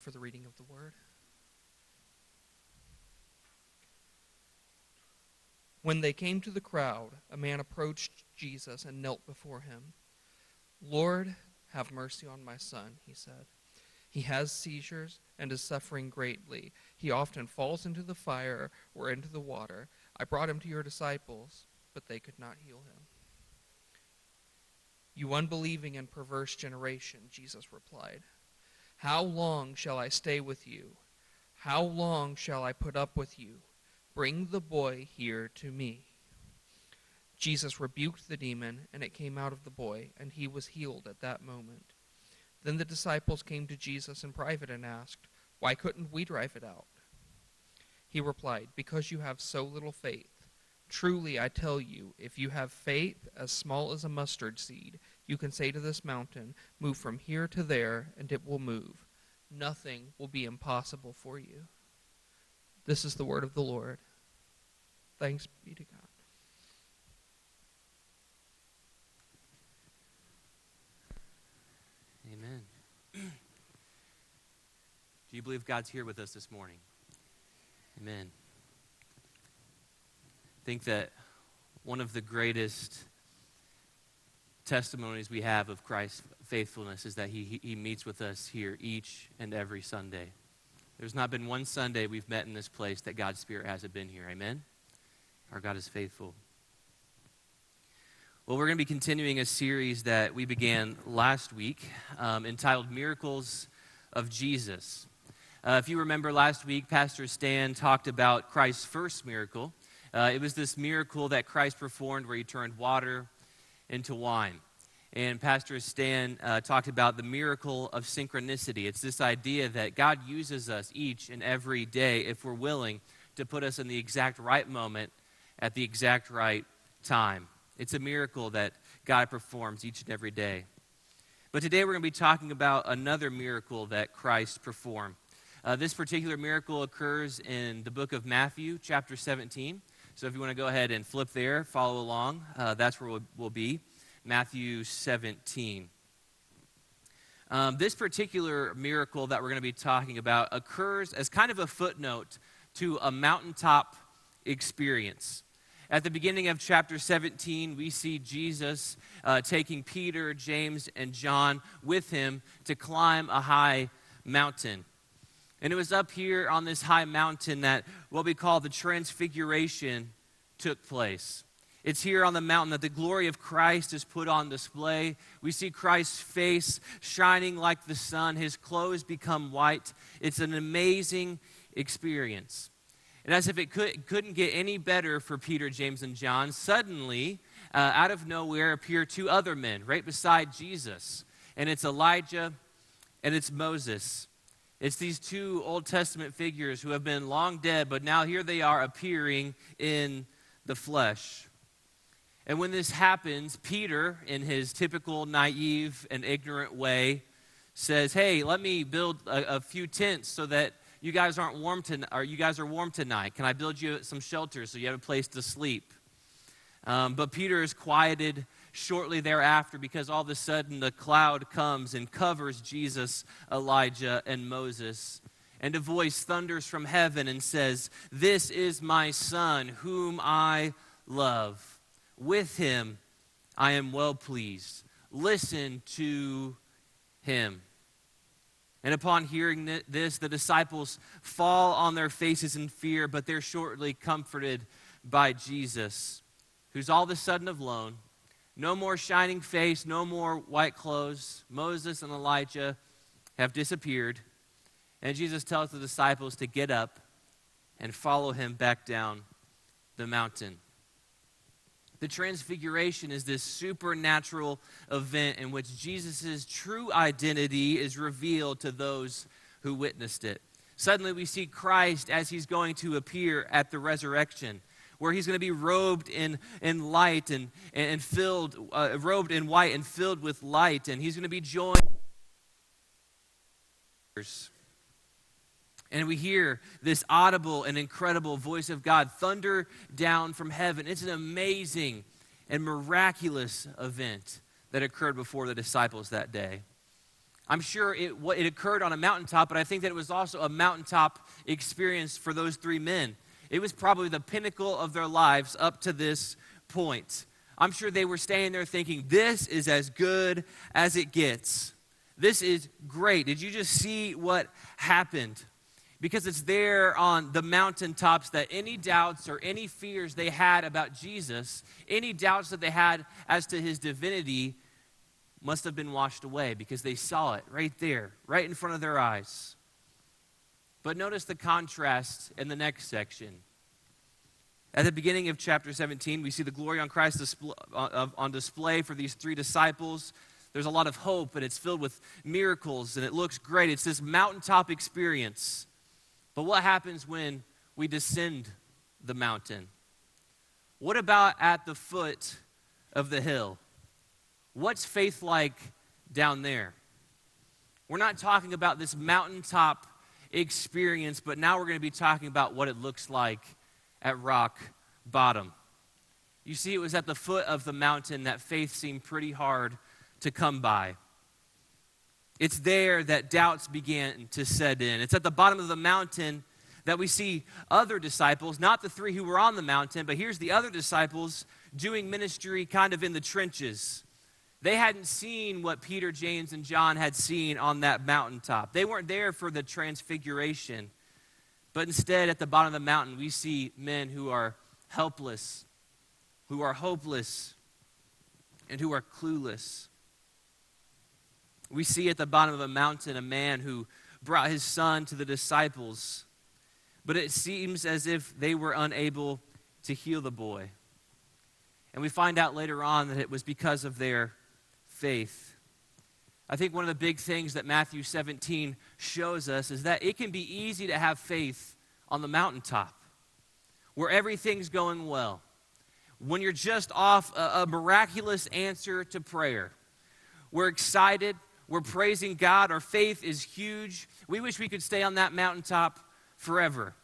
for the reading of the word. When they came to the crowd, a man approached Jesus and knelt before him. Lord, have mercy on my son, he said. He has seizures and is suffering greatly. He often falls into the fire or into the water. I brought him to your disciples, but they could not heal him. You unbelieving and perverse generation, Jesus replied. How long shall I stay with you? How long shall I put up with you? Bring the boy here to me. Jesus rebuked the demon, and it came out of the boy, and he was healed at that moment. Then the disciples came to Jesus in private and asked, Why couldn't we drive it out? He replied, Because you have so little faith. Truly, I tell you, if you have faith as small as a mustard seed, you can say to this mountain, Move from here to there, and it will move. Nothing will be impossible for you. This is the word of the Lord. Thanks be to God. Amen. Do you believe God's here with us this morning? Amen. I think that one of the greatest testimonies we have of Christ's faithfulness is that he, he meets with us here each and every Sunday. There's not been one Sunday we've met in this place that God's Spirit hasn't been here. Amen? Our God is faithful. Well, we're going to be continuing a series that we began last week um, entitled Miracles of Jesus. Uh, if you remember last week, Pastor Stan talked about Christ's first miracle. Uh, it was this miracle that Christ performed where he turned water into wine. And Pastor Stan uh, talked about the miracle of synchronicity. It's this idea that God uses us each and every day, if we're willing, to put us in the exact right moment at the exact right time. It's a miracle that God performs each and every day. But today we're going to be talking about another miracle that Christ performed. Uh, this particular miracle occurs in the book of Matthew, chapter 17. So if you want to go ahead and flip there, follow along, uh, that's where we'll, we'll be. Matthew 17. Um, this particular miracle that we're going to be talking about occurs as kind of a footnote to a mountaintop experience. At the beginning of chapter 17, we see Jesus uh, taking Peter, James, and John with him to climb a high mountain. And it was up here on this high mountain that what we call the transfiguration took place. It's here on the mountain that the glory of Christ is put on display. We see Christ's face shining like the sun, his clothes become white. It's an amazing experience. And as if it could, couldn't get any better for Peter, James, and John, suddenly, uh, out of nowhere, appear two other men right beside Jesus. And it's Elijah and it's Moses. It's these two Old Testament figures who have been long dead, but now here they are appearing in the flesh. And when this happens, Peter, in his typical naive and ignorant way, says, Hey, let me build a, a few tents so that you guys aren't warm tonight, or you guys are warm tonight. Can I build you some shelter so you have a place to sleep? Um, but Peter is quieted shortly thereafter because all of a sudden the cloud comes and covers Jesus, Elijah, and Moses. And a voice thunders from heaven and says, This is my son, whom I love with him I am well pleased. Listen to him. And upon hearing this, the disciples fall on their faces in fear, but they're shortly comforted by Jesus, who's all of a sudden alone. No more shining face, no more white clothes. Moses and Elijah have disappeared. And Jesus tells the disciples to get up and follow him back down the mountain. The transfiguration is this supernatural event in which Jesus' true identity is revealed to those who witnessed it. Suddenly, we see Christ as he's going to appear at the resurrection, where he's going to be robed in, in light and, and filled, uh, robed in white and filled with light, and he's going to be joined. And we hear this audible and incredible voice of God thunder down from heaven. It's an amazing and miraculous event that occurred before the disciples that day. I'm sure it, it occurred on a mountaintop, but I think that it was also a mountaintop experience for those three men. It was probably the pinnacle of their lives up to this point. I'm sure they were staying there thinking, this is as good as it gets. This is great. Did you just see what happened? Because it's there on the mountaintops that any doubts or any fears they had about Jesus, any doubts that they had as to his divinity, must have been washed away because they saw it right there, right in front of their eyes. But notice the contrast in the next section. At the beginning of chapter 17, we see the glory on Christ uh, on display for these three disciples. There's a lot of hope, and it's filled with miracles, and it looks great. It's this mountaintop experience. But what happens when we descend the mountain? What about at the foot of the hill? What's faith like down there? We're not talking about this mountaintop experience, but now we're going to be talking about what it looks like at rock bottom. You see, it was at the foot of the mountain that faith seemed pretty hard to come by. It's there that doubts began to set in. It's at the bottom of the mountain that we see other disciples, not the three who were on the mountain, but here's the other disciples doing ministry kind of in the trenches. They hadn't seen what Peter, James, and John had seen on that mountaintop. They weren't there for the transfiguration. But instead, at the bottom of the mountain, we see men who are helpless, who are hopeless, and who are clueless. We see at the bottom of a mountain a man who brought his son to the disciples, but it seems as if they were unable to heal the boy. And we find out later on that it was because of their faith. I think one of the big things that Matthew 17 shows us is that it can be easy to have faith on the mountaintop where everything's going well. When you're just off a, a miraculous answer to prayer, we're excited, we're praising God, our faith is huge. We wish we could stay on that mountaintop forever.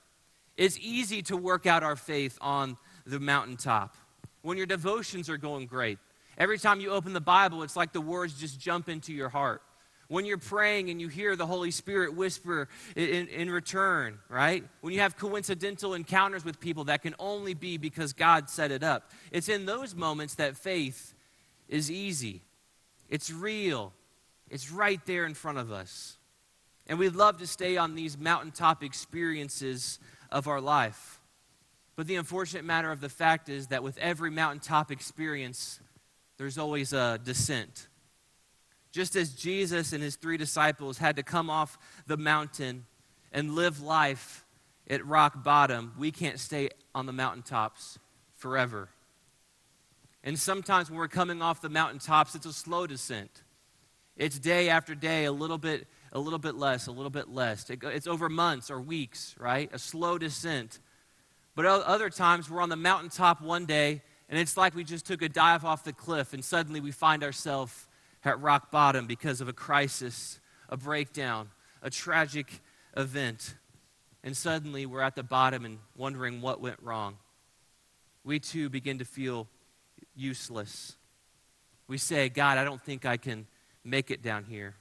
It's easy to work out our faith on the mountaintop when your devotions are going great. Every time you open the Bible, it's like the words just jump into your heart. When you're praying and you hear the Holy Spirit whisper in, in, return, right? When you have coincidental encounters with people that can only be because God set it up. It's in those moments that faith is easy, it's real, it's right there in front of us. And we'd love to stay on these mountaintop experiences of our life. But the unfortunate matter of the fact is that with every mountaintop experience, there's always a descent. Just as Jesus and his three disciples had to come off the mountain and live life at rock bottom, we can't stay on the mountaintops forever. And sometimes when we're coming off the mountaintops, it's a slow descent. It's day after day, a little bit, a little bit less, a little bit less. it's over months or weeks, right? A slow descent. But other times we're on the mountaintop one day and it's like we just took a dive off the cliff and suddenly we find ourselves at rock bottom because of a crisis, a breakdown, a tragic event. And suddenly we're at the bottom and wondering what went wrong. We too begin to feel useless. We say, God, I don't think I can make it down here.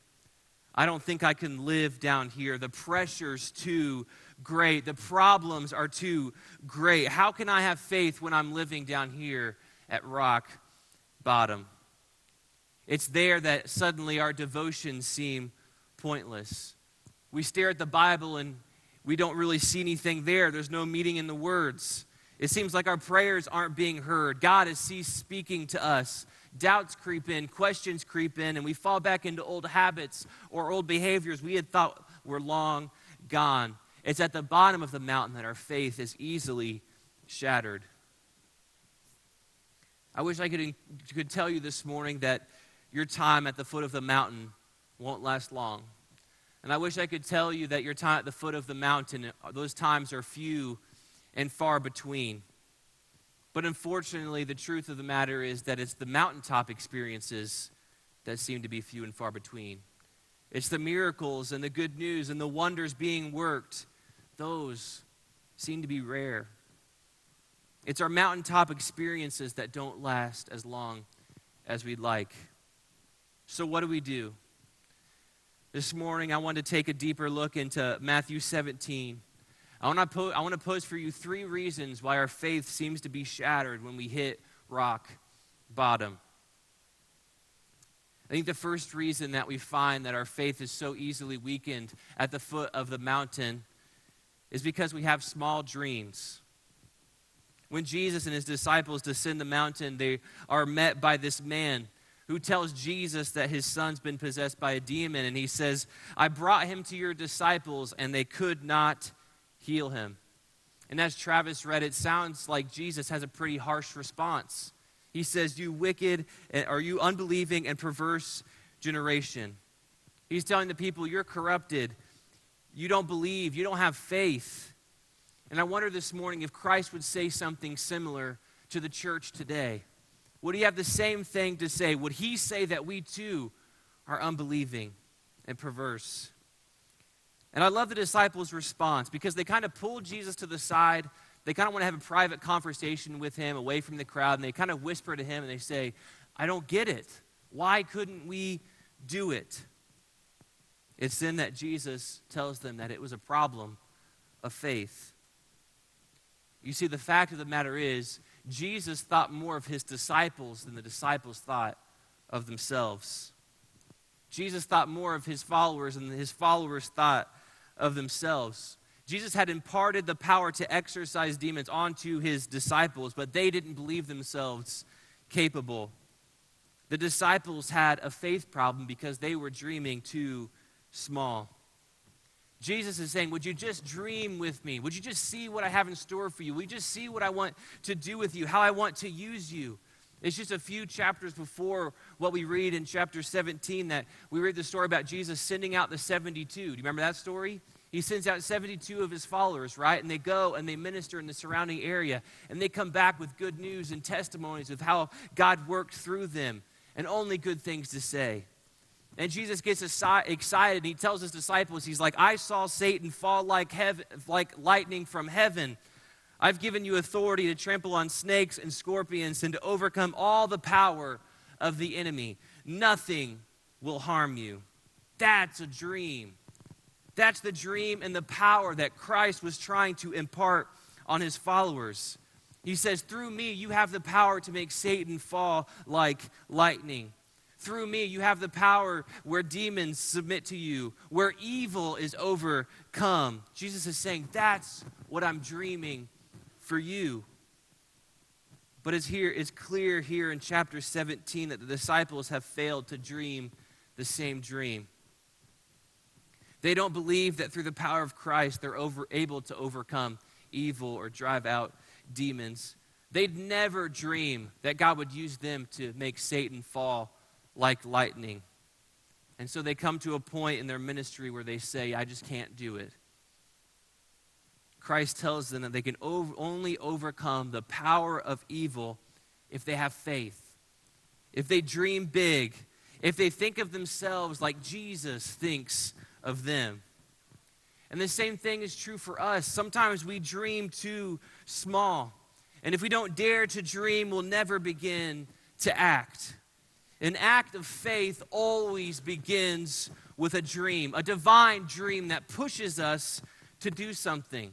I don't think I can live down here. The pressure's too great. The problems are too great. How can I have faith when I'm living down here at rock bottom? It's there that suddenly our devotions seem pointless. We stare at the Bible and we don't really see anything there. There's no meaning in the words. It seems like our prayers aren't being heard. God has ceased speaking to us. Doubts creep in, questions creep in, and we fall back into old habits or old behaviors we had thought were long gone. It's at the bottom of the mountain that our faith is easily shattered. I wish I could, could tell you this morning that your time at the foot of the mountain won't last long. And I wish I could tell you that your time at the foot of the mountain, those times are few and far between. But unfortunately, the truth of the matter is that it's the mountaintop experiences that seem to be few and far between. It's the miracles and the good news and the wonders being worked those seem to be rare. It's our mountaintop experiences that don't last as long as we'd like. So, what do we do? this morning, I want to take a deeper look into Matthew 17. I want, to I want to pose for you three reasons why our faith seems to be shattered when we hit rock bottom. I think the first reason that we find that our faith is so easily weakened at the foot of the mountain is because we have small dreams. When Jesus and his disciples descend the mountain, they are met by this man who tells Jesus that his son's been possessed by a demon. And he says, I brought him to your disciples, and they could not heal him. And as Travis read, it sounds like Jesus has a pretty harsh response. He says, You wicked, are you unbelieving and perverse generation? He's telling the people, You're corrupted. You don't believe. You don't have faith. And I wonder this morning if Christ would say something similar to the church today. Would he have the same thing to say? Would he say that we too are unbelieving and perverse? And I love the disciples' response because they kind of pulled Jesus to the side. They kind of want to have a private conversation with him away from the crowd. And they kind of whisper to him and they say, I don't get it. Why couldn't we do it? It's then that Jesus tells them that it was a problem of faith. You see, the fact of the matter is, Jesus thought more of his disciples than the disciples thought of themselves. Jesus thought more of his followers than his followers thought of themselves. Jesus had imparted the power to exorcise demons onto his disciples, but they didn't believe themselves capable. The disciples had a faith problem because they were dreaming too small. Jesus is saying, Would you just dream with me? Would you just see what I have in store for you? Would you just see what I want to do with you, how I want to use you? It's just a few chapters before what we read in chapter 17 that we read the story about Jesus sending out the 72. Do you remember that story? He sends out 72 of his followers, right? And they go and they minister in the surrounding area. And they come back with good news and testimonies of how God worked through them and only good things to say. And Jesus gets excited. And he tells his disciples, He's like, I saw Satan fall like, heaven, like lightning from heaven. I've given you authority to trample on snakes and scorpions and to overcome all the power of the enemy. Nothing will harm you. That's a dream. That's the dream and the power that Christ was trying to impart on his followers. He says, Through me, you have the power to make Satan fall like lightning. Through me, you have the power where demons submit to you, where evil is overcome. Jesus is saying, That's what I'm dreaming for you. But it's here, it's clear here in chapter 17 that the disciples have failed to dream the same dream. They don't believe that through the power of Christ they're over, able to overcome evil or drive out demons. They'd never dream that God would use them to make Satan fall like lightning. And so they come to a point in their ministry where they say, I just can't do it. Christ tells them that they can over, only overcome the power of evil if they have faith, if they dream big, if they think of themselves like Jesus thinks of them. And the same thing is true for us. Sometimes we dream too small. And if we don't dare to dream, we'll never begin to act. An act of faith always begins with a dream, a divine dream that pushes us to do something.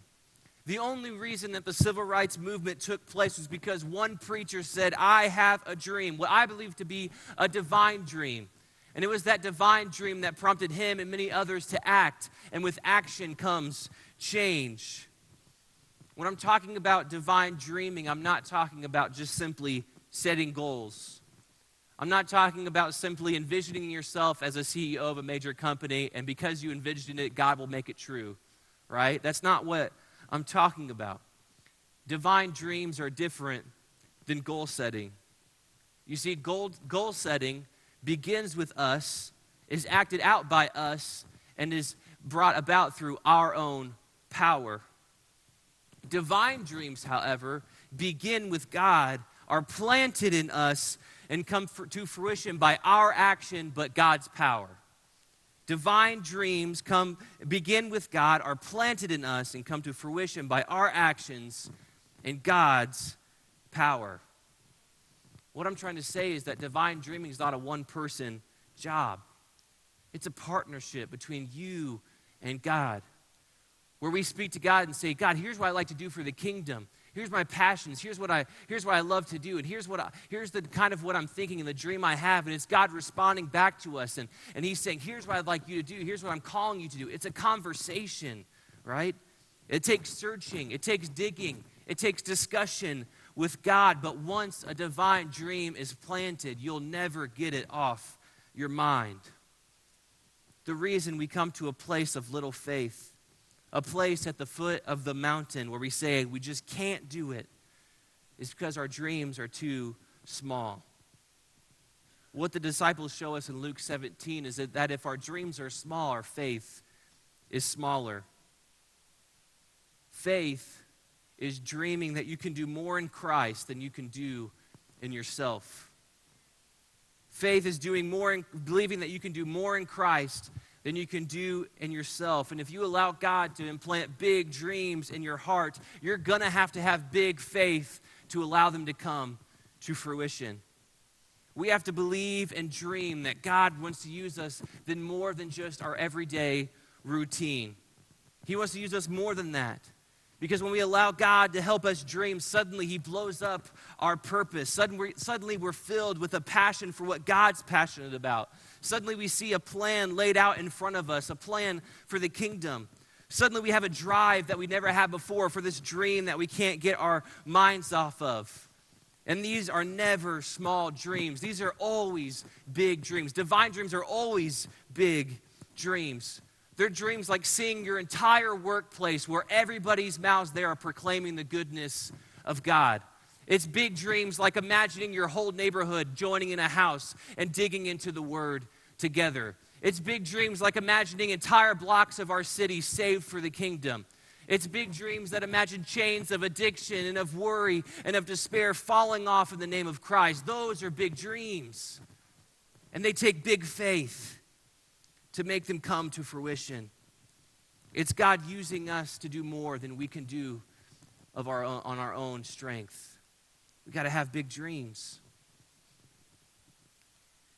The only reason that the civil rights movement took place was because one preacher said, I have a dream, what I believe to be a divine dream. And it was that divine dream that prompted him and many others to act. And with action comes change. When I'm talking about divine dreaming, I'm not talking about just simply setting goals. I'm not talking about simply envisioning yourself as a CEO of a major company, and because you envisioned it, God will make it true, right? That's not what I'm talking about. Divine dreams are different than goal setting. You see, goal, goal setting begins with us, is acted out by us, and is brought about through our own power. Divine dreams, however, begin with God, are planted in us, and come for, to fruition by our action, but God's power. Divine dreams come begin with God, are planted in us, and come to fruition by our actions and God's power. What I'm trying to say is that divine dreaming is not a one person job. It's a partnership between you and God, where we speak to God and say, God, here's what I'd like to do for the kingdom. Here's my passions. Here's what I here's what I love to do. And here's what I, here's the kind of what I'm thinking and the dream I have. And it's God responding back to us. And, and He's saying, Here's what I'd like you to do. Here's what I'm calling you to do. It's a conversation, right? It takes searching, it takes digging, it takes discussion with God. But once a divine dream is planted, you'll never get it off your mind. The reason we come to a place of little faith a place at the foot of the mountain where we say we just can't do it is because our dreams are too small. What the disciples show us in Luke 17 is that, that if our dreams are small, our faith is smaller. Faith is dreaming that you can do more in Christ than you can do in yourself. Faith is doing more in, believing that you can do more in Christ than you can do in yourself. And if you allow God to implant big dreams in your heart, you're going to have to have big faith to allow them to come to fruition. We have to believe and dream that God wants to use us than more than just our everyday routine. He wants to use us more than that. Because when we allow God to help us dream, suddenly He blows up our purpose. Suddenly, suddenly we're filled with a passion for what God's passionate about. Suddenly we see a plan laid out in front of us, a plan for the kingdom. Suddenly we have a drive that we never had before for this dream that we can't get our minds off of. And these are never small dreams. These are always big dreams. Divine dreams are always big dreams. They're dreams like seeing your entire workplace where everybody's mouths there are proclaiming the goodness of God. It's big dreams like imagining your whole neighborhood joining in a house and digging into the word together. It's big dreams like imagining entire blocks of our city saved for the kingdom. It's big dreams that imagine chains of addiction and of worry and of despair falling off in the name of Christ. Those are big dreams. And they take big faith to make them come to fruition. It's God using us to do more than we can do of our own, on our own strength. We've got to have big dreams.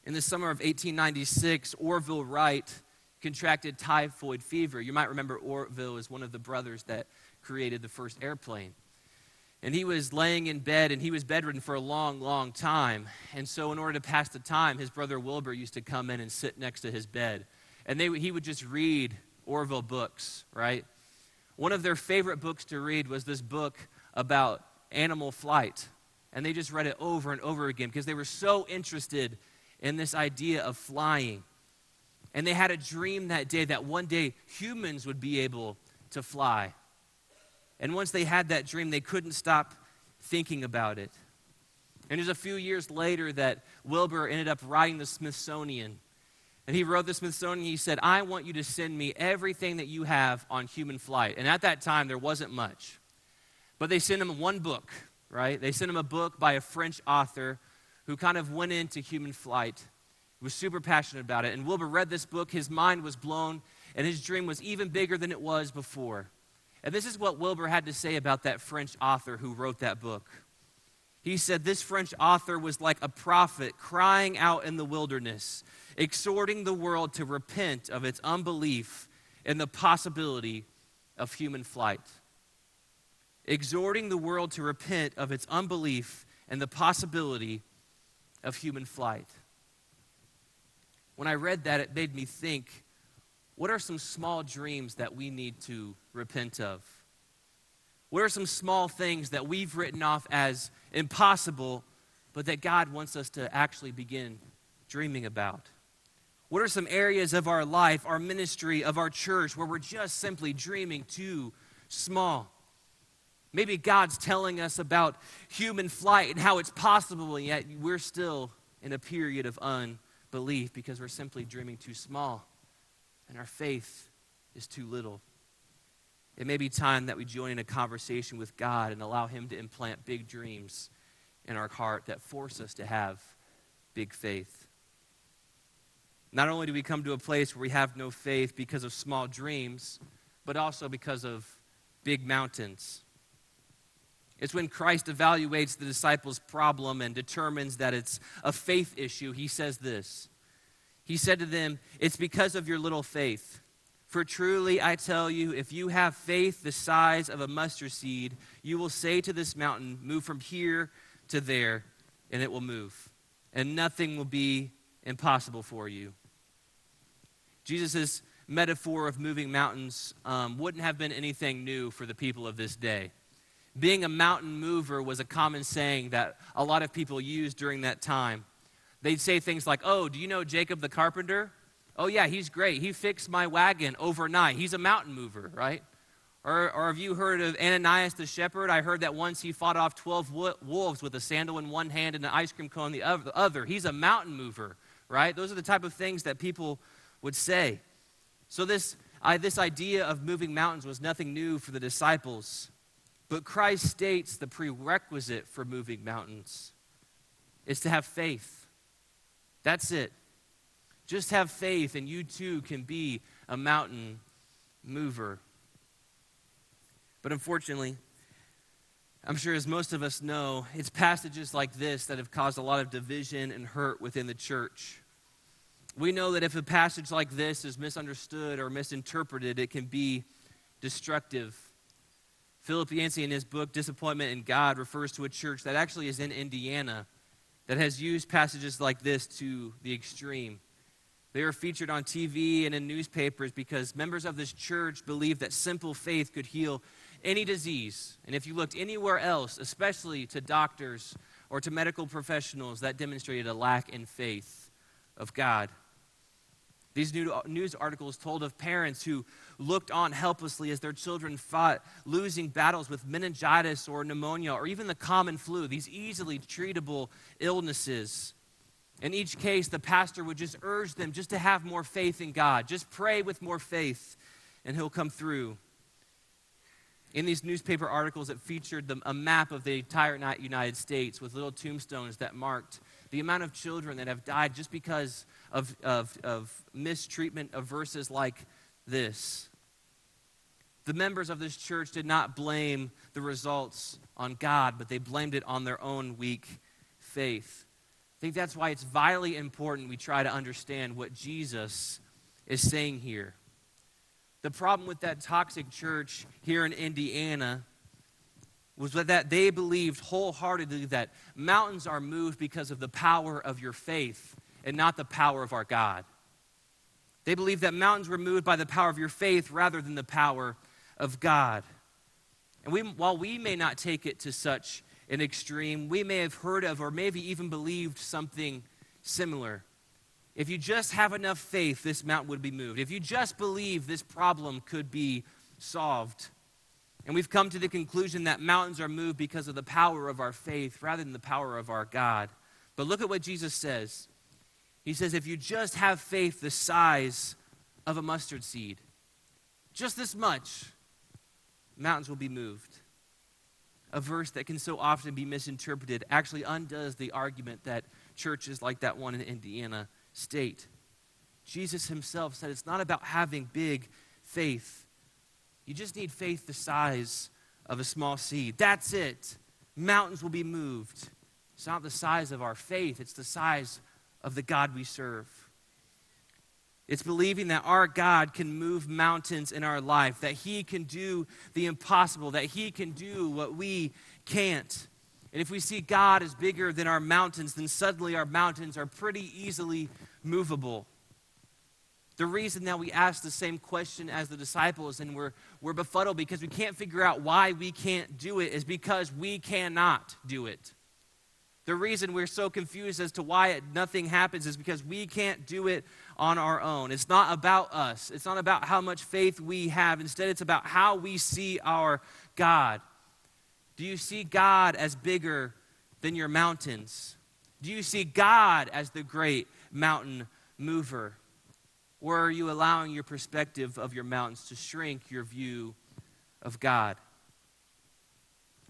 In the summer of 1896, Orville Wright contracted typhoid fever. You might remember Orville is one of the brothers that created the first airplane. And he was laying in bed and he was bedridden for a long, long time. And so, in order to pass the time, his brother Wilbur used to come in and sit next to his bed. And they, he would just read Orville books, right? One of their favorite books to read was this book about animal flight. And they just read it over and over again because they were so interested in this idea of flying. And they had a dream that day that one day humans would be able to fly. And once they had that dream, they couldn't stop thinking about it. And it was a few years later that Wilbur ended up writing the Smithsonian. And he wrote the Smithsonian, he said, I want you to send me everything that you have on human flight. And at that time, there wasn't much. But they sent him one book right? They sent him a book by a French author who kind of went into human flight, he was super passionate about it. And Wilbur read this book, his mind was blown, and his dream was even bigger than it was before. And this is what Wilbur had to say about that French author who wrote that book. He said, This French author was like a prophet crying out in the wilderness, exhorting the world to repent of its unbelief in the possibility of human flight exhorting the world to repent of its unbelief and the possibility of human flight. When I read that, it made me think what are some small dreams that we need to repent of? What are some small things that we've written off as impossible, but that God wants us to actually begin dreaming about? What are some areas of our life, our ministry, of our church, where we're just simply dreaming too small? Maybe God's telling us about human flight and how it's possible, and yet we're still in a period of unbelief because we're simply dreaming too small and our faith is too little. It may be time that we join in a conversation with God and allow Him to implant big dreams in our heart that force us to have big faith. Not only do we come to a place where we have no faith because of small dreams, but also because of big mountains. It's when Christ evaluates the disciples' problem and determines that it's a faith issue, he says this. He said to them, It's because of your little faith. For truly I tell you, if you have faith the size of a mustard seed, you will say to this mountain, Move from here to there, and it will move. And nothing will be impossible for you. Jesus' metaphor of moving mountains um, wouldn't have been anything new for the people of this day. Being a mountain mover was a common saying that a lot of people used during that time. They'd say things like, Oh, do you know Jacob the carpenter? Oh, yeah, he's great. He fixed my wagon overnight. He's a mountain mover, right? Or, or have you heard of Ananias the shepherd? I heard that once he fought off 12 wolves with a sandal in one hand and an ice cream cone in the other. He's a mountain mover, right? Those are the type of things that people would say. So, this, I, this idea of moving mountains was nothing new for the disciples. But Christ states the prerequisite for moving mountains is to have faith. That's it. Just have faith, and you too can be a mountain mover. But unfortunately, I'm sure as most of us know, it's passages like this that have caused a lot of division and hurt within the church. We know that if a passage like this is misunderstood or misinterpreted, it can be destructive. Philip Yancey, in his book Disappointment in God, refers to a church that actually is in Indiana that has used passages like this to the extreme. They are featured on TV and in newspapers because members of this church believe that simple faith could heal any disease. And if you looked anywhere else, especially to doctors or to medical professionals, that demonstrated a lack in faith of God. These uh, news articles told of parents who looked on helplessly as their children fought losing battles with meningitis or pneumonia or even the common flu, these easily treatable illnesses. In each case, the pastor would just urge them just to have more faith in God. Just pray with more faith, and He'll come through. In these newspaper articles, it featured the, a map of the entire United States with little tombstones that marked the amount of children that have died just because of, of, of mistreatment of verses like this. The members of this church did not blame the results on God, but they blamed it on their own weak faith. I think that's why it's vitally important we try to understand what Jesus is saying here. The problem with that toxic church here in Indiana was that they believed wholeheartedly that mountains are moved because of the power of your faith and not the power of our God. They believed that mountains were moved by the power of your faith rather than the power of God. And we, while we may not take it to such an extreme, we may have heard of or maybe even believed something similar. If you just have enough faith, this mountain would be moved. If you just believe this problem could be solved. And we've come to the conclusion that mountains are moved because of the power of our faith rather than the power of our God. But look at what Jesus says. He says, if you just have faith the size of a mustard seed, just this much, mountains will be moved. A verse that can so often be misinterpreted actually undoes the argument that churches like that one in Indiana state. Jesus himself said it's not about having big faith you just need faith the size of a small seed. That's it. Mountains will be moved. It's not the size of our faith, it's the size of the God we serve. It's believing that our God can move mountains in our life, that He can do the impossible, that He can do what we can't. And if we see God as bigger than our mountains, then suddenly our mountains are pretty easily movable. The reason that we ask the same question as the disciples and we're, we're befuddled because we can't figure out why we can't do it is because we cannot do it. The reason we're so confused as to why it, nothing happens is because we can't do it on our own. It's not about us, it's not about how much faith we have. Instead, it's about how we see our God. Do you see God as bigger than your mountains? Do you see God as the great mountain mover? Or are you allowing your perspective of your mountains to shrink your view of God?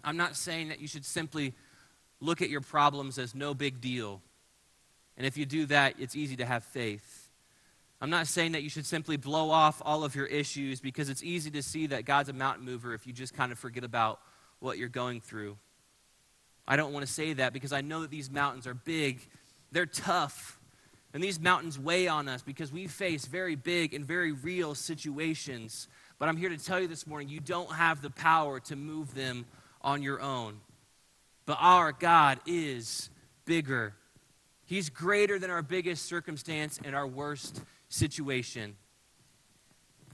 I'm not saying that you should simply look at your problems as no big deal. And if you do that, it's easy to have faith. I'm not saying that you should simply blow off all of your issues because it's easy to see that God's a mountain mover if you just kind of forget about what you're going through. I don't want to say that because I know that these mountains are big, they're tough, And these mountains weigh on us because we face very big and very real situations. But I'm here to tell you this morning you don't have the power to move them on your own. But our God is bigger. He's greater than our biggest circumstance and our worst situation.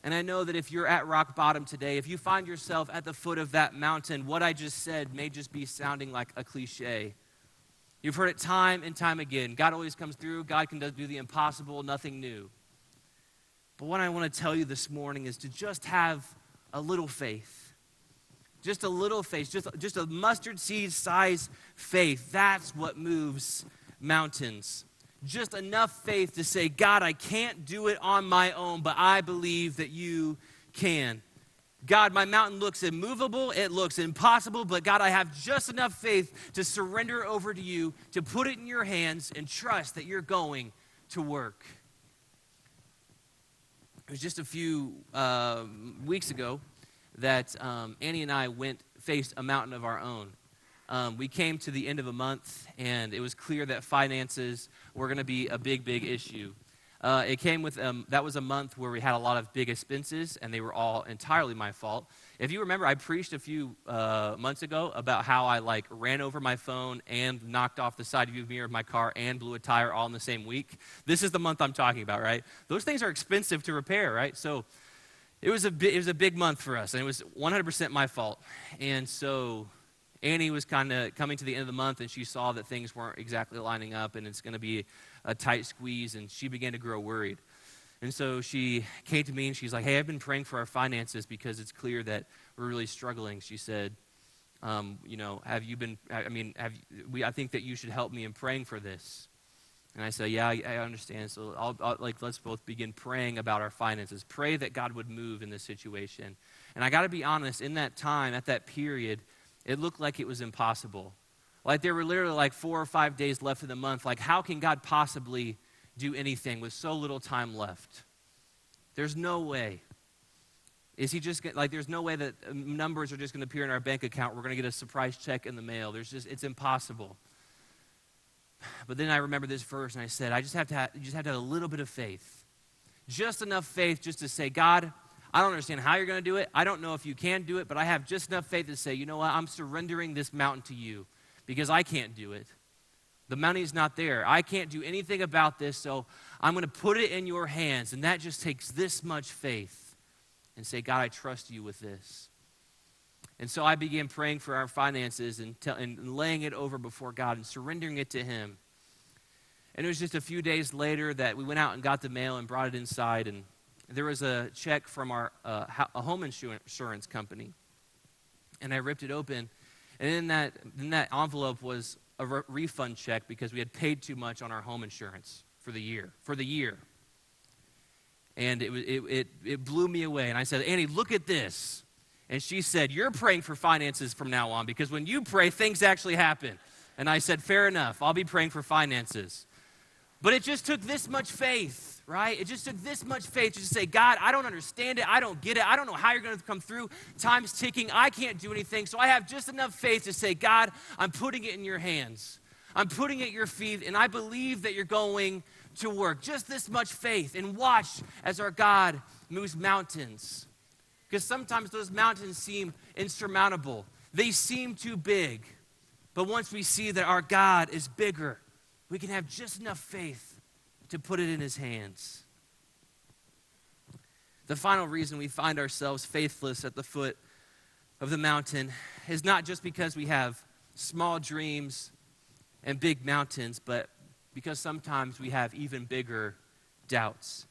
And I know that if you're at rock bottom today, if you find yourself at the foot of that mountain, what I just said may just be sounding like a cliche. You've heard it time and time again. God always comes through, God can do the impossible, nothing new. But what I want to tell you this morning is to just have a little faith. Just a little faith, just, just a mustard seed size faith. That's what moves mountains just enough faith to say, God, I can't do it on my own, but I believe that you can. God, my mountain looks immovable, it looks impossible, but God, I have just enough faith to surrender over to you, to put it in your hands, and trust that you're going to work. It was just a few uh, weeks ago that um, Annie and I went faced a mountain of our own. Um, we came to the end of a month, and it was clear that finances were going to be a big, big issue. Uh, it came with um, that was a month where we had a lot of big expenses, and they were all entirely my fault. If you remember, I preached a few uh, months ago about how I like ran over my phone and knocked off the side view mirror of my car and blew a tire all in the same week. This is the month I'm talking about, right? Those things are expensive to repair, right? So it was a bi- it was a big month for us, and it was 100% my fault. And so Annie was kind of coming to the end of the month and she saw that things weren't exactly lining up and it's going to be a tight squeeze and she began to grow worried. And so she came to me and she's like, Hey, I've been praying for our finances because it's clear that we're really struggling. She said, um, You know, have you been, I mean, have we, I think that you should help me in praying for this. And I said, Yeah, I, I understand. So I'll, I'll, like, let's both begin praying about our finances. Pray that God would move in this situation. And I got to be honest, in that time, at that period, it looked like it was impossible. Like there were literally like four or five days left in the month. Like, how can God possibly do anything with so little time left? There's no way. Is he just like, there's no way that um, numbers are just going to appear in our bank account. We're going to get a surprise check in the mail. There's just, it's impossible. But then I remember this verse and I said, I just have to have, you just have to have a little bit of faith. Just enough faith just to say, God, I don't understand how you're going to do it. I don't know if you can do it, but I have just enough faith to say, you know what? I'm surrendering this mountain to you because I can't do it. The money's not there. I can't do anything about this, so I'm going to put it in your hands. And that just takes this much faith and say, God, I trust you with this. And so I began praying for our finances and, and laying it over before God and surrendering it to Him. And it was just a few days later that we went out and got the mail and brought it inside. And there was a check from our uh, a home insurance company, and I ripped it open, and in that in that envelope was a re- refund check because we had paid too much on our home insurance for the year for the year. And it, it, it, it blew me away. And I said, Annie, look at this. And she said, You're praying for finances from now on because when you pray, things actually happen. And I said, Fair enough. I'll be praying for finances. But it just took this much faith, right? It just took this much faith to just say, God, I don't understand it. I don't get it. I don't know how you're going to come through. Time's ticking. I can't do anything. So I have just enough faith to say, God, I'm putting it in your hands. I'm putting it at your feet, and I believe that you're going to work. Just this much faith. And watch as our God moves mountains. Because sometimes those mountains seem insurmountable, they seem too big. But once we see that our God is bigger, we can have just enough faith to put it in his hands. The final reason we find ourselves faithless at the foot of the mountain is not just because we have small dreams and big mountains, but because sometimes we have even bigger doubts.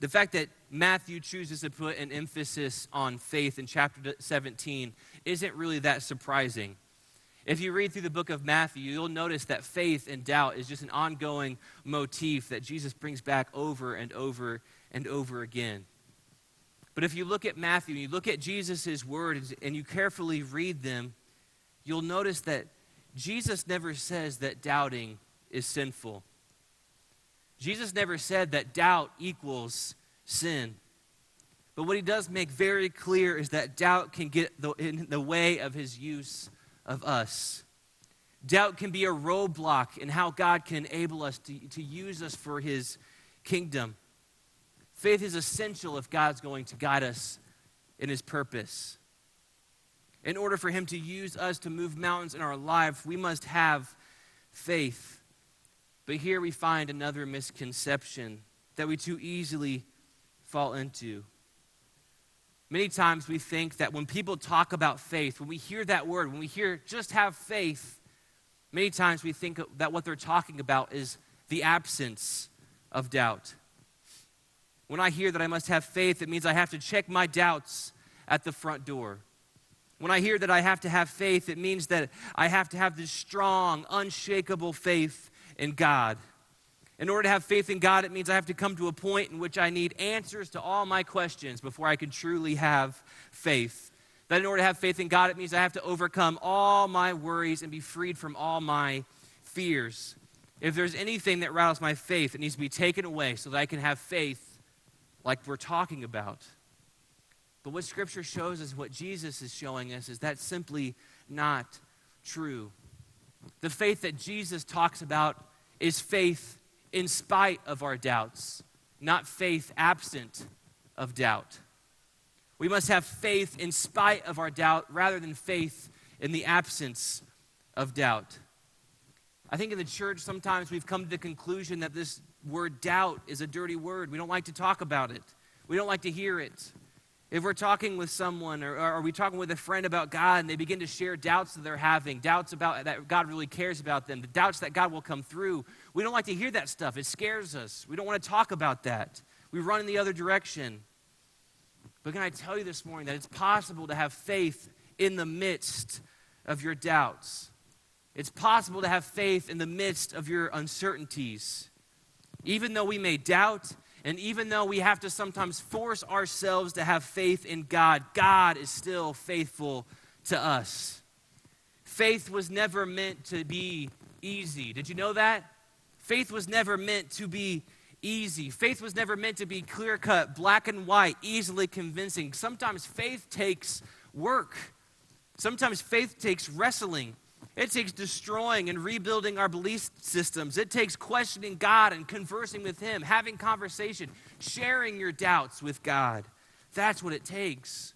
The fact that Matthew chooses to put an emphasis on faith in chapter 17 isn't really that surprising. If you read through the book of Matthew, you'll notice that faith and doubt is just an ongoing motif that Jesus brings back over and over and over again. But if you look at Matthew, and you look at Jesus' words, and you carefully read them, you'll notice that Jesus never says that doubting is sinful. Jesus never said that doubt equals sin. But what he does make very clear is that doubt can get in the way of his use of us. Doubt can be a roadblock in how God can enable us to, to use us for his kingdom. Faith is essential if God's going to guide us in his purpose. In order for him to use us to move mountains in our life, we must have faith. But here we find another misconception that we too easily fall into. Many times we think that when people talk about faith, when we hear that word, when we hear just have faith, many times we think that what they're talking about is the absence of doubt. When I hear that I must have faith, it means I have to check my doubts at the front door. When I hear that I have to have faith, it means that I have to have this strong, unshakable faith in God. In order to have faith in God, it means I have to come to a point in which I need answers to all my questions before I can truly have faith. That in order to have faith in God, it means I have to overcome all my worries and be freed from all my fears. If there's anything that rattles my faith, it needs to be taken away so that I can have faith like we're talking about. But what Scripture shows us, what Jesus is showing us, is that's simply not true. The faith that Jesus talks about is faith in spite of our doubts, not faith absent of doubt. We must have faith in spite of our doubt rather than faith in the absence of doubt. I think in the church, sometimes we've come to the conclusion that this word doubt is a dirty word. We don't like to talk about it, we don't like to hear it. If we're talking with someone or, are we talking with a friend about God and they begin to share doubts that they're having, doubts about that God really cares about them, the doubts that God will come through, we don't like to hear that stuff. It scares us. We don't want to talk about that. We run in the other direction. But can I tell you this morning that it's possible to have faith in the midst of your doubts? It's possible to have faith in the midst of your uncertainties. Even though we may doubt, and even though we have to sometimes force ourselves to have faith in God, God is still faithful to us. Faith was never meant to be easy. Did you know that? Faith was never meant to be easy. Faith was never meant to be clear cut, black and white, easily convincing. Sometimes faith takes work. Sometimes faith takes wrestling. It takes destroying and rebuilding our belief systems. It takes questioning God and conversing with Him, having conversation, sharing your doubts with God. That's what it takes.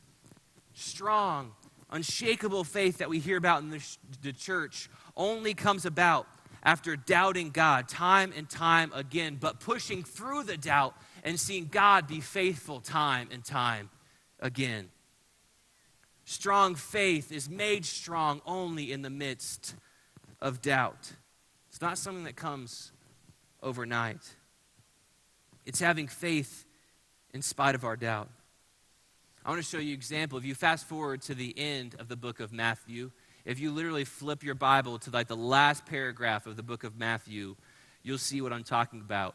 Strong, unshakable faith that we hear about in the, the church only comes about after doubting God time and time again, but pushing through the doubt and seeing God be faithful time and time again. Strong faith is made strong only in the midst of doubt. It's not something that comes overnight, it's having faith in spite of our doubt. I want to show you an example. If you fast forward to the end of the book of Matthew, if you literally flip your Bible to like the last paragraph of the book of Matthew, you'll see what I'm talking about.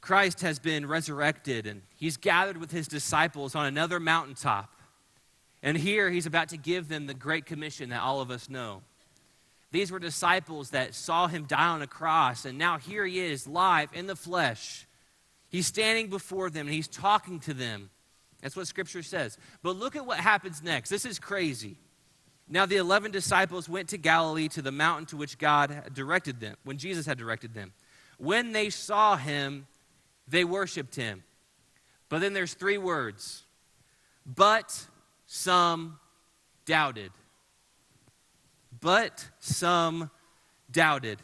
Christ has been resurrected and he's gathered with his disciples on another mountaintop. And here he's about to give them the great commission that all of us know. These were disciples that saw him die on a cross, and now here he is, live in the flesh. He's standing before them and he's talking to them. That's what scripture says. But look at what happens next. This is crazy. Now, the 11 disciples went to Galilee to the mountain to which God directed them, when Jesus had directed them. When they saw him, they worshiped him. But then there's three words. But some doubted. But some doubted.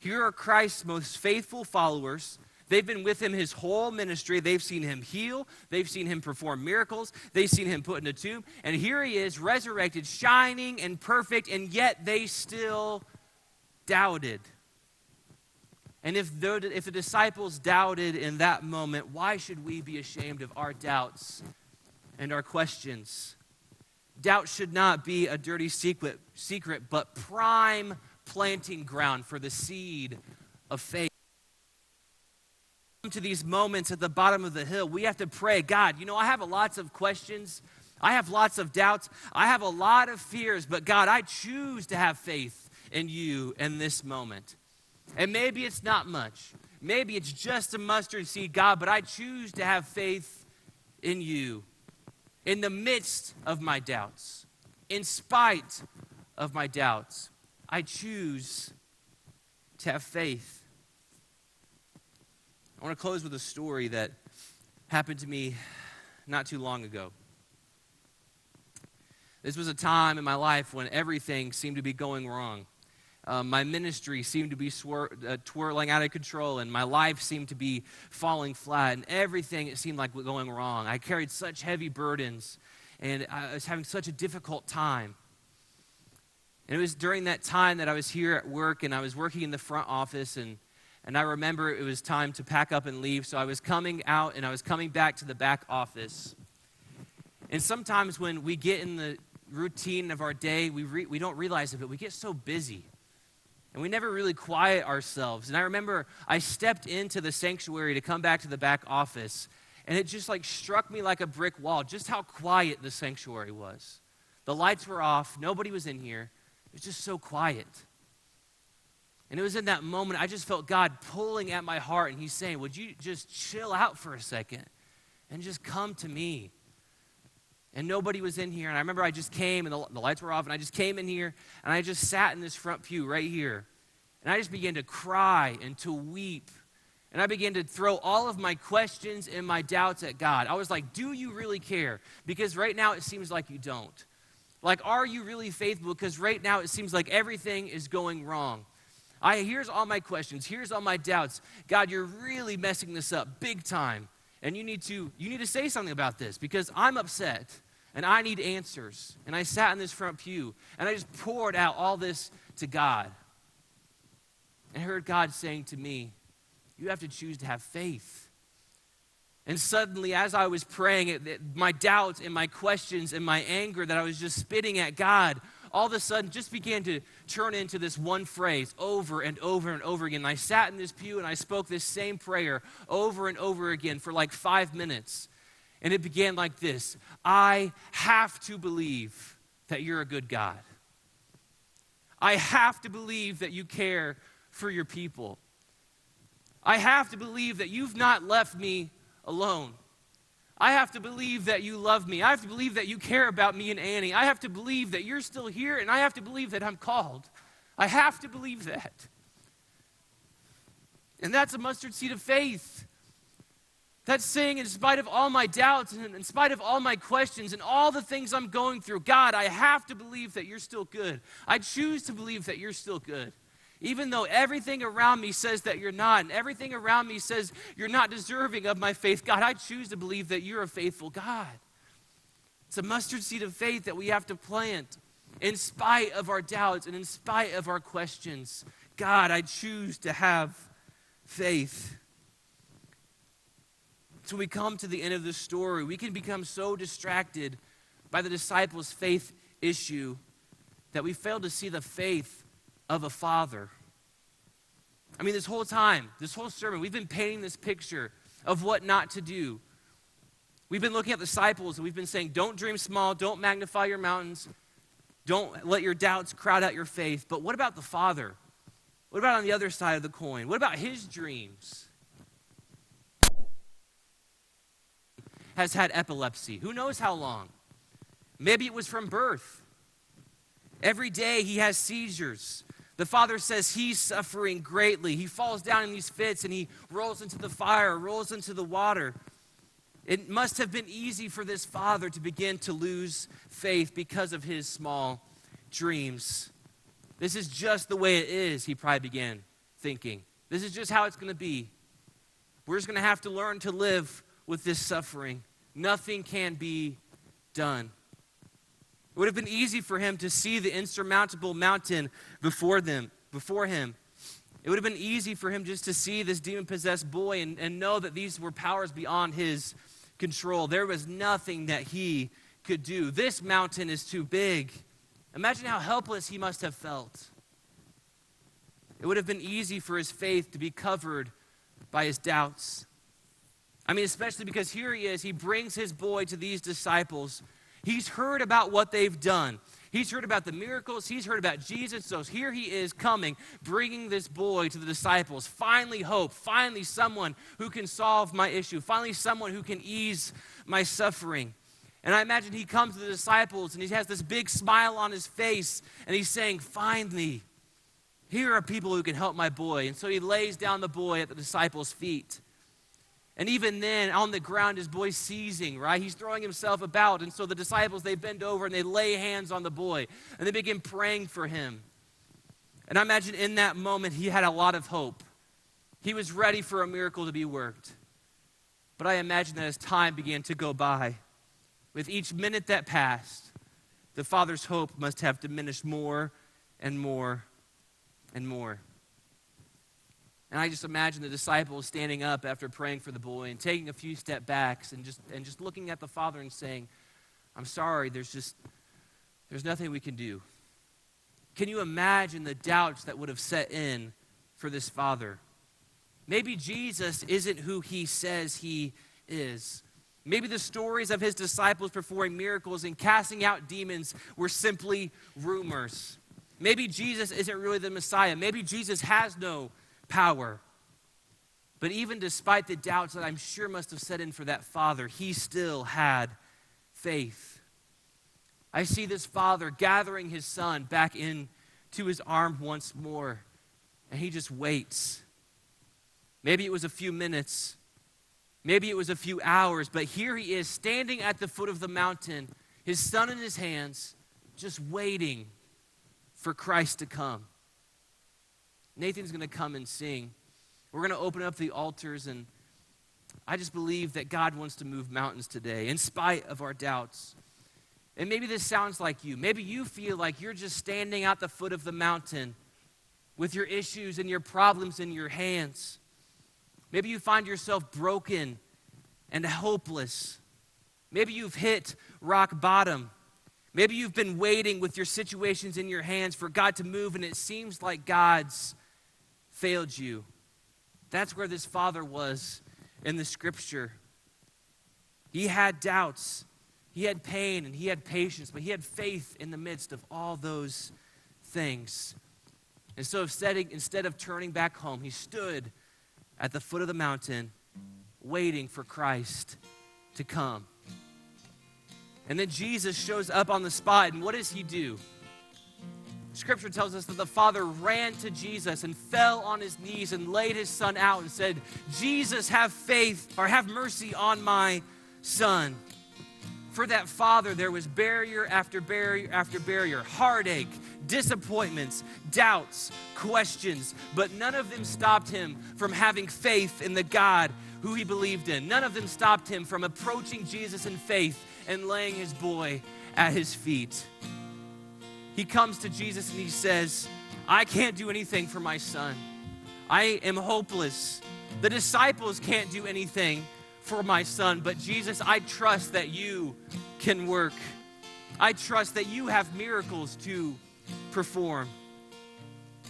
Here are Christ's most faithful followers. They've been with him his whole ministry. They've seen him heal. They've seen him perform miracles. They've seen him put in a tomb. And here he is, resurrected, shining and perfect, and yet they still doubted. And if the, if the disciples doubted in that moment, why should we be ashamed of our doubts and our questions. Doubt should not be a dirty secret, secret, but prime planting ground for the seed of faith. To these moments at the bottom of the hill, we have to pray, God, you know, I have lots of questions. I have lots of doubts. I have a lot of fears, but God, I choose to have faith in you in this moment. And maybe it's not much. Maybe it's just a mustard seed, God, but I choose to have faith in you in the midst of my doubts, in spite of my doubts. I choose to have faith. I want to close with a story that happened to me not too long ago. This was a time in my life when everything seemed to be going wrong. Uh, my ministry seemed to be swir- uh, twirling out of control, and my life seemed to be falling flat, and everything it seemed like was going wrong. I carried such heavy burdens, and I was having such a difficult time. And it was during that time that I was here at work, and I was working in the front office, and and I remember it was time to pack up and leave. So I was coming out and I was coming back to the back office. And sometimes when we get in the routine of our day, we, re- we don't realize it, but we get so busy. And we never really quiet ourselves. And I remember I stepped into the sanctuary to come back to the back office. And it just like struck me like a brick wall, just how quiet the sanctuary was. The lights were off, nobody was in here. It was just so quiet. And it was in that moment I just felt God pulling at my heart, and He's saying, Would you just chill out for a second and just come to me? And nobody was in here. And I remember I just came, and the, the lights were off, and I just came in here, and I just sat in this front pew right here. And I just began to cry and to weep. And I began to throw all of my questions and my doubts at God. I was like, Do you really care? Because right now it seems like you don't. Like, are you really faithful? Because right now it seems like everything is going wrong. I, here's all my questions. Here's all my doubts. God, you're really messing this up big time. And you need to, you need to say something about this because I'm upset and I need answers. And I sat in this front pew and I just poured out all this to God. And I heard God saying to me, You have to choose to have faith. And suddenly, as I was praying, my doubts and my questions and my anger that I was just spitting at God all of a sudden just began to turn into this one phrase over and over and over again. And I sat in this pew and I spoke this same prayer over and over again for like five minutes. And it began like this I have to believe that you're a good God. I have to believe that you care for your people. I have to believe that you've not left me alone. I have to believe that you love me. I have to believe that you care about me and Annie. I have to believe that you're still here, and I have to believe that I'm called. I have to believe that. And that's a mustard seed of faith. That's saying, in spite of all my doubts and in spite of all my questions and all the things I'm going through, God, I have to believe that you're still good. I choose to believe that you're still good. Even though everything around me says that you're not, and everything around me says you're not deserving of my faith, God, I choose to believe that you're a faithful God. It's a mustard seed of faith that we have to plant in spite of our doubts and in spite of our questions. God, I choose to have faith. So we come to the end of the story. We can become so distracted by the disciples' faith issue that we fail to see the faith of a father. I mean, this whole time, this whole sermon, we've been painting this picture of what not to do. We've been looking at disciples and we've been saying, don't dream small, don't magnify your mountains, don't let your doubts crowd out your faith. But what about the father? What about on the other side of the coin? What about his dreams? Has had epilepsy. Who knows how long? Maybe it was from birth. Every day he has seizures. The father says he's suffering greatly. He falls down in these fits and he rolls into the fire, rolls into the water. It must have been easy for this father to begin to lose faith because of his small dreams. This is just the way it is, he probably began thinking. This is just how it's going to be. We're just going to have to learn to live with this suffering. Nothing can be done. It would have been easy for him to see the insurmountable mountain before them, before him. It would have been easy for him just to see this demon possessed boy and, and know that these were powers beyond his control. There was nothing that he could do. This mountain is too big. Imagine how helpless he must have felt. It would have been easy for his faith to be covered by his doubts. I mean, especially because here he is, he brings his boy to these disciples He's heard about what they've done. He's heard about the miracles. He's heard about Jesus. So here he is coming, bringing this boy to the disciples. Finally, hope. Finally, someone who can solve my issue. Finally, someone who can ease my suffering. And I imagine he comes to the disciples and he has this big smile on his face and he's saying, Find me. Here are people who can help my boy. And so he lays down the boy at the disciples' feet. And even then, on the ground, his boy's seizing, right? He's throwing himself about. And so the disciples, they bend over and they lay hands on the boy and they begin praying for him. And I imagine in that moment, he had a lot of hope. He was ready for a miracle to be worked. But I imagine that as time began to go by, with each minute that passed, the father's hope must have diminished more and more and more. And I just imagine the disciples standing up after praying for the boy and taking a few step backs and just, and just looking at the father and saying, I'm sorry, there's just, there's nothing we can do. Can you imagine the doubts that would have set in for this father? Maybe Jesus isn't who he says he is. Maybe the stories of his disciples performing miracles and casting out demons were simply rumors. Maybe Jesus isn't really the Messiah. Maybe Jesus has no power. But even despite the doubts that I'm sure must have set in for that father, he still had faith. I see this father gathering his son back into his arm once more, and he just waits. Maybe it was a few minutes, maybe it was a few hours, but here he is standing at the foot of the mountain, his son in his hands, just waiting for Christ to come. Nathan's going to come and sing. We're going to open up the altars, and I just believe that God wants to move mountains today, in spite of our doubts. And maybe this sounds like you. Maybe you feel like you're just standing at the foot of the mountain with your issues and your problems in your hands. Maybe you find yourself broken and hopeless. Maybe you've hit rock bottom. Maybe you've been waiting with your situations in your hands for God to move, and it seems like God's failed you. That's where this father was in the scripture. He had doubts, he had pain, and he had patience, but he had faith in the midst of all those things. And so instead of turning back home, he stood at the foot of the mountain waiting for Christ to come. And then Jesus shows up on the spot, and what does he do? Scripture tells us that the father ran to Jesus and fell on his knees and laid his son out and said, Jesus, have faith or have mercy on my son. For that father, there was barrier after barrier after barrier, heartache, disappointments, doubts, questions, but none of them stopped him from having faith in the God who he believed in. None of them stopped him from approaching Jesus in faith and laying his boy at his feet. He comes to Jesus and he says, I can't do anything for my son. I am hopeless. The disciples can't do anything for my son, but Jesus, I trust that you can work. I trust that you have miracles to perform.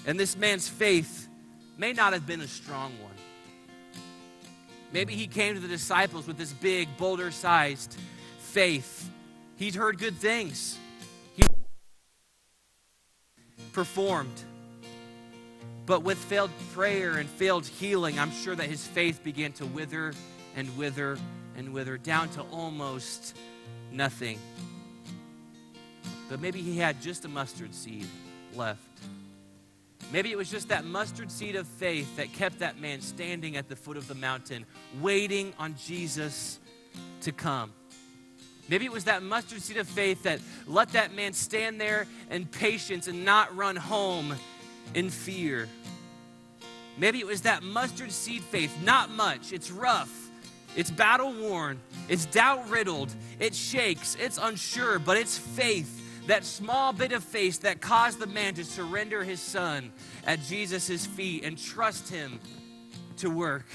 And this man's faith may not have been a strong one. Maybe he came to the disciples with this big, boulder sized faith. He'd heard good things, performed. But with failed prayer and failed healing, I'm sure that his faith began to wither and wither and wither down to almost nothing. But maybe he had just a mustard seed left. Maybe it was just that mustard seed of faith that kept that man standing at the foot of the mountain, waiting on Jesus to come. Maybe it was that mustard seed of faith that let that man stand there in patience and not run home in fear. Maybe it was that mustard seed faith, not much, it's rough, it's battle worn, it's doubt riddled, it shakes, it's unsure, but it's faith. That small bit of faith that caused the man to surrender his son at Jesus' feet and trust him to work.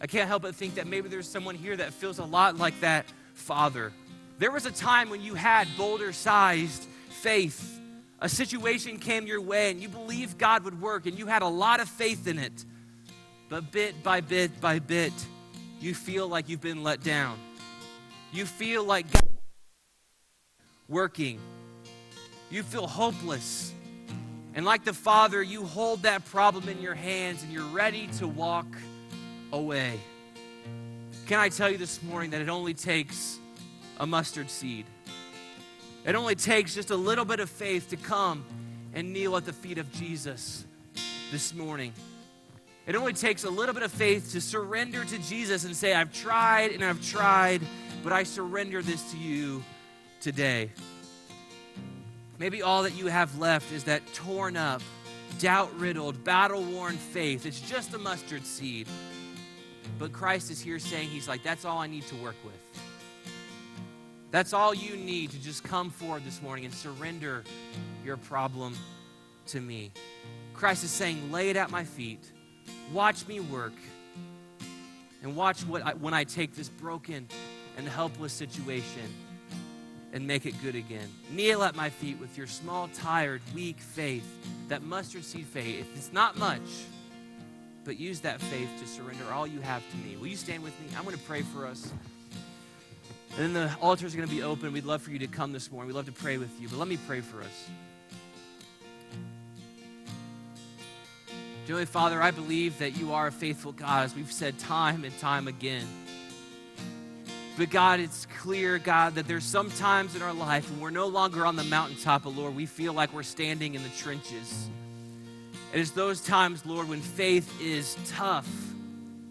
I can't help but think that maybe there's someone here that feels a lot like that father. There was a time when you had boulder sized faith. A situation came your way and you believed God would work and you had a lot of faith in it. But bit by bit by bit, you feel like you've been let down. You feel like God working. You feel hopeless. And like the Father, you hold that problem in your hands and you're ready to walk away. Can I tell you this morning that it only takes a mustard seed? It only takes just a little bit of faith to come and kneel at the feet of Jesus this morning. It only takes a little bit of faith to surrender to Jesus and say, I've tried and I've tried, but I surrender this to you today. Maybe all that you have left is that torn up, doubt riddled, battle worn faith. It's just a mustard seed. But Christ is here saying, He's like, that's all I need to work with. That's all you need to just come forward this morning and surrender your problem to me. Christ is saying, lay it at my feet. Watch me work. And watch what I, when I take this broken and helpless situation and make it good again. Kneel at my feet with your small, tired, weak faith, that mustard seed faith. If it's not much, but use that faith to surrender all you have to me. Will you stand with me? I'm going to pray for us. And then the altars are going to be open. We'd love for you to come this morning. We'd love to pray with you. But let me pray for us. Dearly Father, I believe that you are a faithful God, as we've said time and time again. But God, it's clear, God, that there's some times in our life when we're no longer on the mountaintop, but Lord, we feel like we're standing in the trenches. It is those times, Lord, when faith is tough,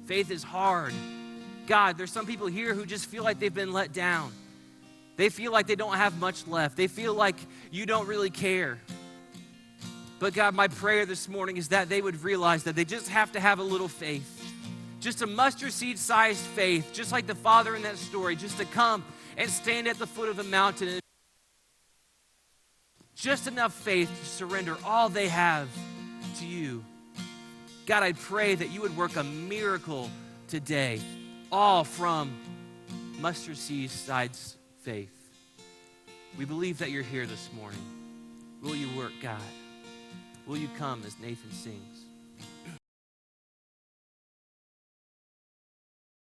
faith is hard. God, there's some people here who just feel like they've been let down. They feel like they don't have much left. They feel like you don't really care. But God, my prayer this morning is that they would realize that they just have to have a little faith. Just a mustard seed sized faith, just like the father in that story, just to come and stand at the foot of the mountain. And just enough faith to surrender all they have to you. God, I pray that you would work a miracle today, all from mustard seed faith. We believe that you're here this morning. Will you work, God? Will you come as Nathan sings?